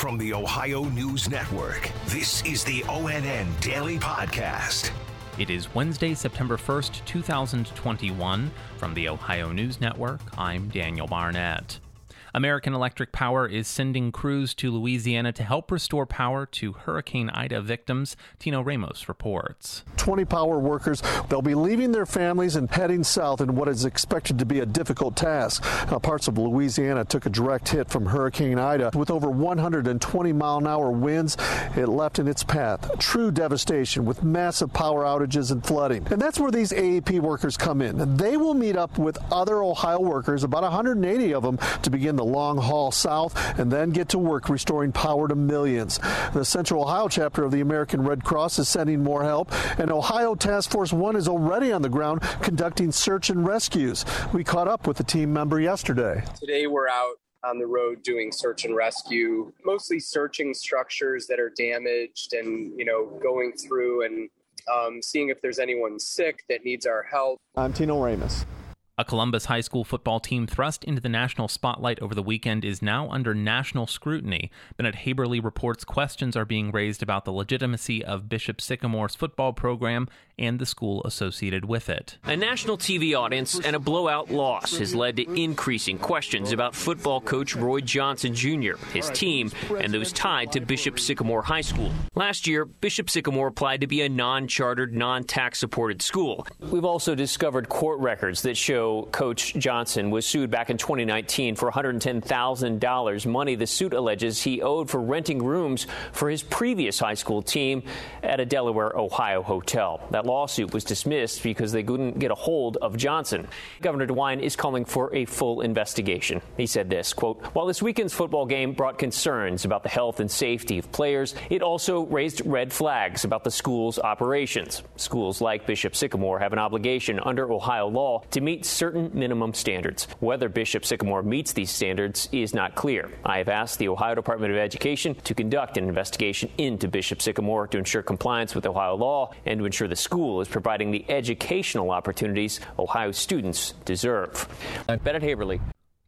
From the Ohio News Network, this is the ONN Daily Podcast. It is Wednesday, September 1st, 2021. From the Ohio News Network, I'm Daniel Barnett. American Electric Power is sending crews to Louisiana to help restore power to Hurricane Ida victims. Tino Ramos reports. 20 power workers, they'll be leaving their families and heading south in what is expected to be a difficult task. Now, parts of Louisiana took a direct hit from Hurricane Ida with over 120 mile an hour winds it left in its path. True devastation with massive power outages and flooding. And that's where these AEP workers come in. They will meet up with other Ohio workers, about 180 of them, to begin the long haul south and then get to work restoring power to millions. The Central Ohio chapter of the American Red Cross is sending more help, and Ohio Task Force 1 is already on the ground conducting search and rescues. We caught up with a team member yesterday. Today we're out on the road doing search and rescue, mostly searching structures that are damaged and, you know, going through and um, seeing if there's anyone sick that needs our help. I'm Tino Ramos. A Columbus High School football team thrust into the national spotlight over the weekend is now under national scrutiny. Bennett Haeberle reports questions are being raised about the legitimacy of Bishop Sycamore's football program and the school associated with it. A national TV audience and a blowout loss has led to increasing questions about football coach Roy Johnson Jr., his team, and those tied to Bishop Sycamore High School. Last year, Bishop Sycamore applied to be a non chartered, non tax supported school. We've also discovered court records that show Coach Johnson was sued back in 2019 for $110,000, money the suit alleges he owed for renting rooms for his previous high school team at a Delaware, Ohio hotel. That lawsuit was dismissed because they couldn't get a hold of Johnson. Governor DeWine is calling for a full investigation. He said this, quote, While this weekend's football game brought concerns about the health and safety of players, it also raised red flags about the school's operations. Schools like Bishop Sycamore have an obligation under Ohio law to meet certain minimum standards. Whether Bishop Sycamore meets these standards is not clear. I have asked the Ohio Department of Education to conduct an investigation into Bishop Sycamore to ensure compliance with Ohio law and to ensure the school is providing the educational opportunities Ohio students deserve. I'm Bennett Haeberle.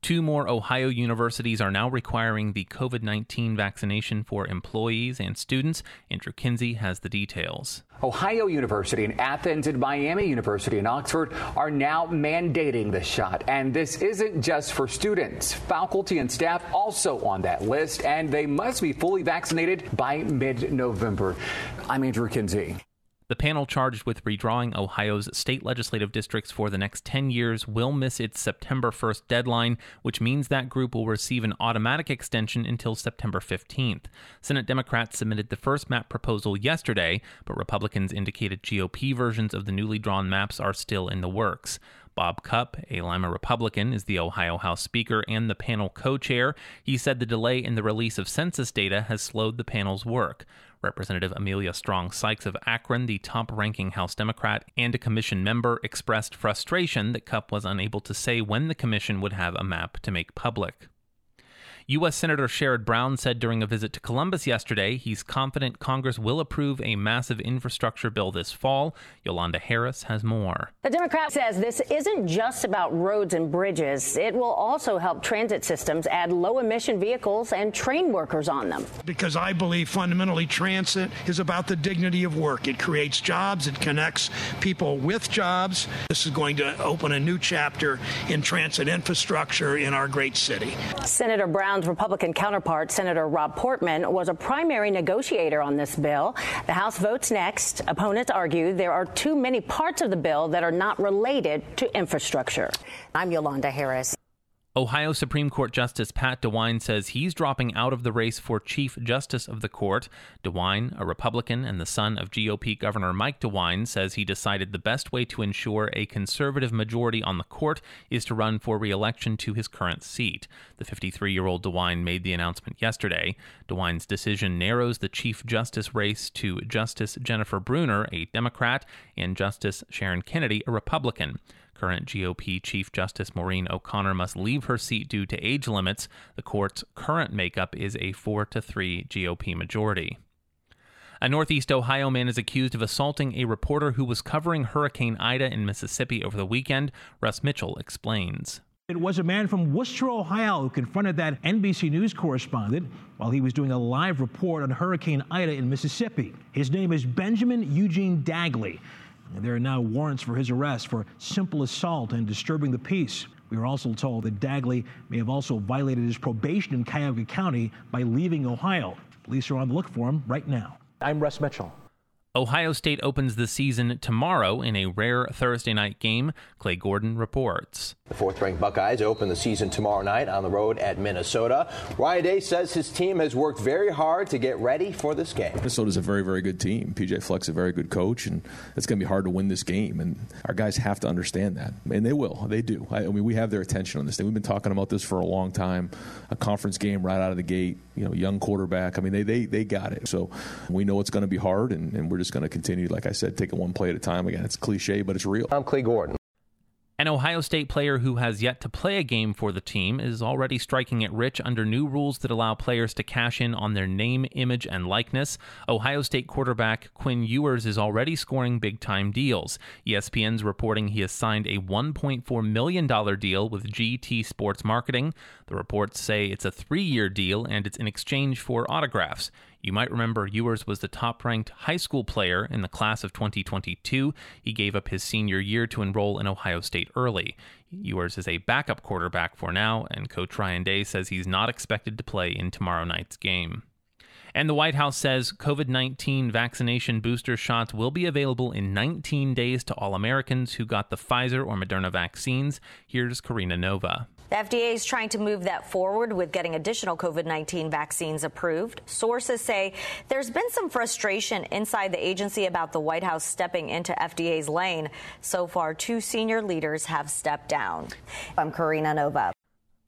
Two more Ohio universities are now requiring the COVID 19 vaccination for employees and students. Andrew Kinsey has the details. Ohio University in Athens and Miami University in Oxford are now mandating the shot. And this isn't just for students. Faculty and staff also on that list, and they must be fully vaccinated by mid November. I'm Andrew Kinsey. The panel charged with redrawing Ohio's state legislative districts for the next 10 years will miss its September 1st deadline, which means that group will receive an automatic extension until September 15th. Senate Democrats submitted the first map proposal yesterday, but Republicans indicated GOP versions of the newly drawn maps are still in the works. Bob Cupp, a Lima Republican, is the Ohio House Speaker and the panel co chair. He said the delay in the release of census data has slowed the panel's work. Representative Emilia Strong Sykes of Akron, the top ranking House Democrat and a commission member, expressed frustration that Cupp was unable to say when the commission would have a map to make public. U.S. Senator Sherrod Brown said during a visit to Columbus yesterday he's confident Congress will approve a massive infrastructure bill this fall. Yolanda Harris has more. The Democrat says this isn't just about roads and bridges. It will also help transit systems add low emission vehicles and train workers on them. Because I believe fundamentally transit is about the dignity of work. It creates jobs, it connects people with jobs. This is going to open a new chapter in transit infrastructure in our great city. Senator Brown Brown's Republican counterpart, Senator Rob Portman, was a primary negotiator on this bill. The House votes next. Opponents argue there are too many parts of the bill that are not related to infrastructure. I'm Yolanda Harris. Ohio Supreme Court Justice Pat DeWine says he's dropping out of the race for Chief Justice of the court. DeWine, a Republican and the son of GOP Governor Mike DeWine, says he decided the best way to ensure a conservative majority on the court is to run for re-election to his current seat. The 53-year-old DeWine made the announcement yesterday. DeWine's decision narrows the Chief Justice race to Justice Jennifer Brunner, a Democrat, and Justice Sharon Kennedy, a Republican. Current GOP Chief Justice Maureen O'Connor must leave her seat due to age limits. The court's current makeup is a 4 to 3 GOP majority. A Northeast Ohio man is accused of assaulting a reporter who was covering Hurricane Ida in Mississippi over the weekend. Russ Mitchell explains. It was a man from Wooster, Ohio, who confronted that NBC News correspondent while he was doing a live report on Hurricane Ida in Mississippi. His name is Benjamin Eugene Dagley. There are now warrants for his arrest for simple assault and disturbing the peace. We are also told that Dagley may have also violated his probation in Cuyahoga County by leaving Ohio. Police are on the look for him right now. I'm Russ Mitchell. Ohio State opens the season tomorrow in a rare Thursday night game. Clay Gordon reports. The fourth ranked Buckeyes open the season tomorrow night on the road at Minnesota. Ryan Day says his team has worked very hard to get ready for this game. Minnesota's a very, very good team. PJ Fleck's a very good coach, and it's going to be hard to win this game. And our guys have to understand that. And they will. They do. I, I mean, we have their attention on this thing. We've been talking about this for a long time. A conference game right out of the gate, you know, young quarterback. I mean, they, they, they got it. So we know it's going to be hard, and, and we're just going to continue, like I said, take it one play at a time. Again, it's cliche, but it's real. I'm Clay Gordon. An Ohio State player who has yet to play a game for the team is already striking it rich under new rules that allow players to cash in on their name, image, and likeness. Ohio State quarterback Quinn Ewers is already scoring big time deals. ESPN's reporting he has signed a $1.4 million deal with GT Sports Marketing. The reports say it's a three year deal and it's in exchange for autographs. You might remember Ewers was the top ranked high school player in the class of 2022. He gave up his senior year to enroll in Ohio State early. Ewers is a backup quarterback for now, and Coach Ryan Day says he's not expected to play in tomorrow night's game. And the White House says COVID 19 vaccination booster shots will be available in 19 days to all Americans who got the Pfizer or Moderna vaccines. Here's Karina Nova. The FDA is trying to move that forward with getting additional COVID 19 vaccines approved. Sources say there's been some frustration inside the agency about the White House stepping into FDA's lane. So far, two senior leaders have stepped down. I'm Karina Nova.